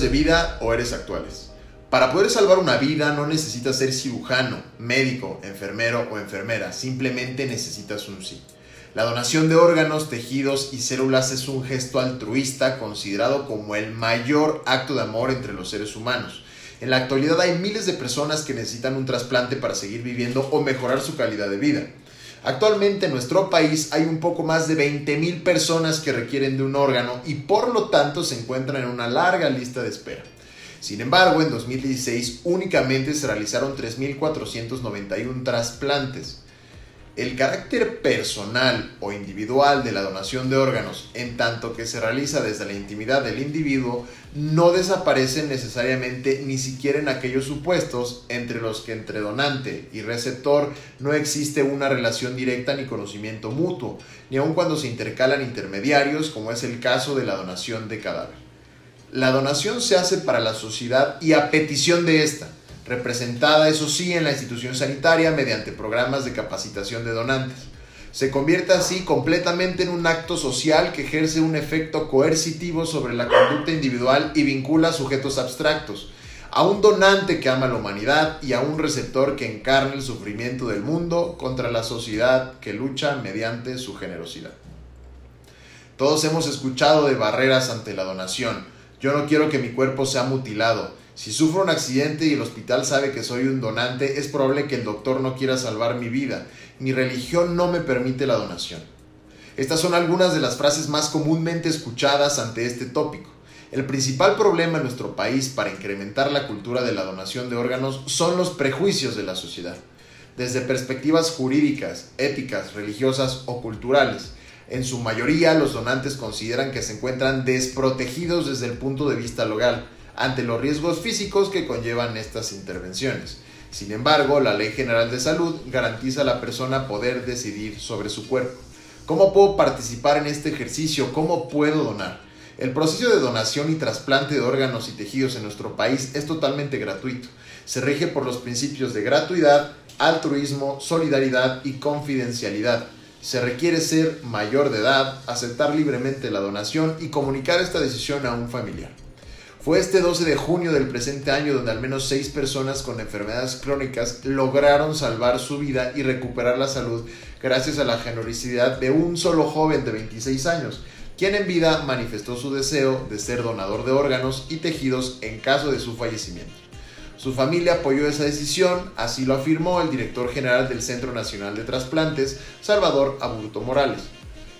de vida o eres actuales. Para poder salvar una vida no necesitas ser cirujano, médico, enfermero o enfermera, simplemente necesitas un sí. La donación de órganos, tejidos y células es un gesto altruista considerado como el mayor acto de amor entre los seres humanos. En la actualidad hay miles de personas que necesitan un trasplante para seguir viviendo o mejorar su calidad de vida. Actualmente en nuestro país hay un poco más de 20.000 personas que requieren de un órgano y por lo tanto se encuentran en una larga lista de espera. Sin embargo, en 2016 únicamente se realizaron 3.491 trasplantes. El carácter personal o individual de la donación de órganos, en tanto que se realiza desde la intimidad del individuo, no desaparece necesariamente ni siquiera en aquellos supuestos entre los que entre donante y receptor no existe una relación directa ni conocimiento mutuo, ni aun cuando se intercalan intermediarios, como es el caso de la donación de cadáver. La donación se hace para la sociedad y a petición de esta representada eso sí en la institución sanitaria mediante programas de capacitación de donantes. Se convierte así completamente en un acto social que ejerce un efecto coercitivo sobre la conducta individual y vincula sujetos abstractos, a un donante que ama la humanidad y a un receptor que encarna el sufrimiento del mundo contra la sociedad que lucha mediante su generosidad. Todos hemos escuchado de barreras ante la donación. Yo no quiero que mi cuerpo sea mutilado. Si sufro un accidente y el hospital sabe que soy un donante, es probable que el doctor no quiera salvar mi vida. Mi religión no me permite la donación. Estas son algunas de las frases más comúnmente escuchadas ante este tópico. El principal problema en nuestro país para incrementar la cultura de la donación de órganos son los prejuicios de la sociedad, desde perspectivas jurídicas, éticas, religiosas o culturales. En su mayoría, los donantes consideran que se encuentran desprotegidos desde el punto de vista legal, ante los riesgos físicos que conllevan estas intervenciones. Sin embargo, la Ley General de Salud garantiza a la persona poder decidir sobre su cuerpo. ¿Cómo puedo participar en este ejercicio? ¿Cómo puedo donar? El proceso de donación y trasplante de órganos y tejidos en nuestro país es totalmente gratuito. Se rige por los principios de gratuidad, altruismo, solidaridad y confidencialidad. Se requiere ser mayor de edad, aceptar libremente la donación y comunicar esta decisión a un familiar. Fue este 12 de junio del presente año donde al menos seis personas con enfermedades crónicas lograron salvar su vida y recuperar la salud gracias a la generosidad de un solo joven de 26 años, quien en vida manifestó su deseo de ser donador de órganos y tejidos en caso de su fallecimiento. Su familia apoyó esa decisión, así lo afirmó el director general del Centro Nacional de Trasplantes, Salvador Aburto Morales.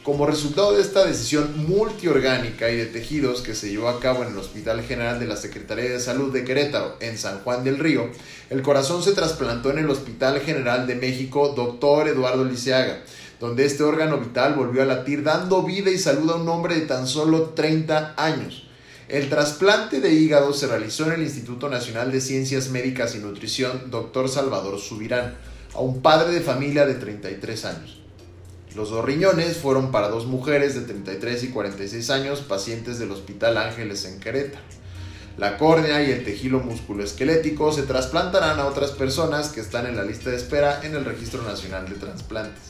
Como resultado de esta decisión multiorgánica y de tejidos que se llevó a cabo en el Hospital General de la Secretaría de Salud de Querétaro en San Juan del Río, el corazón se trasplantó en el Hospital General de México Dr. Eduardo Liceaga, donde este órgano vital volvió a latir dando vida y salud a un hombre de tan solo 30 años. El trasplante de hígado se realizó en el Instituto Nacional de Ciencias Médicas y Nutrición Dr. Salvador Subirán, a un padre de familia de 33 años. Los dos riñones fueron para dos mujeres de 33 y 46 años, pacientes del Hospital Ángeles en Querétaro. La córnea y el tejido musculoesquelético se trasplantarán a otras personas que están en la lista de espera en el Registro Nacional de Transplantes.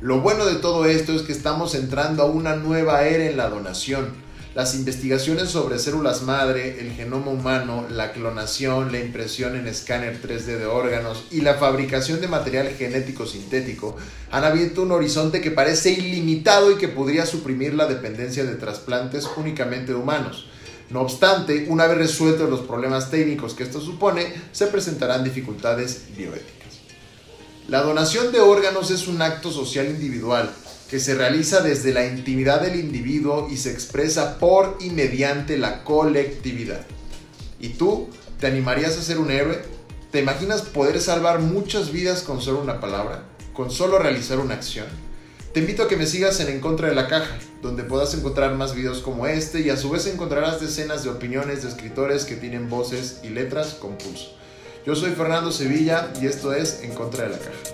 Lo bueno de todo esto es que estamos entrando a una nueva era en la donación las investigaciones sobre células madre, el genoma humano, la clonación, la impresión en escáner 3D de órganos y la fabricación de material genético sintético han abierto un horizonte que parece ilimitado y que podría suprimir la dependencia de trasplantes únicamente humanos. No obstante, una vez resueltos los problemas técnicos que esto supone, se presentarán dificultades bioéticas. La donación de órganos es un acto social individual que se realiza desde la intimidad del individuo y se expresa por y mediante la colectividad. ¿Y tú te animarías a ser un héroe? ¿Te imaginas poder salvar muchas vidas con solo una palabra? ¿Con solo realizar una acción? Te invito a que me sigas en En Contra de la Caja, donde puedas encontrar más videos como este y a su vez encontrarás decenas de opiniones de escritores que tienen voces y letras con pulso. Yo soy Fernando Sevilla y esto es En Contra de la Caja.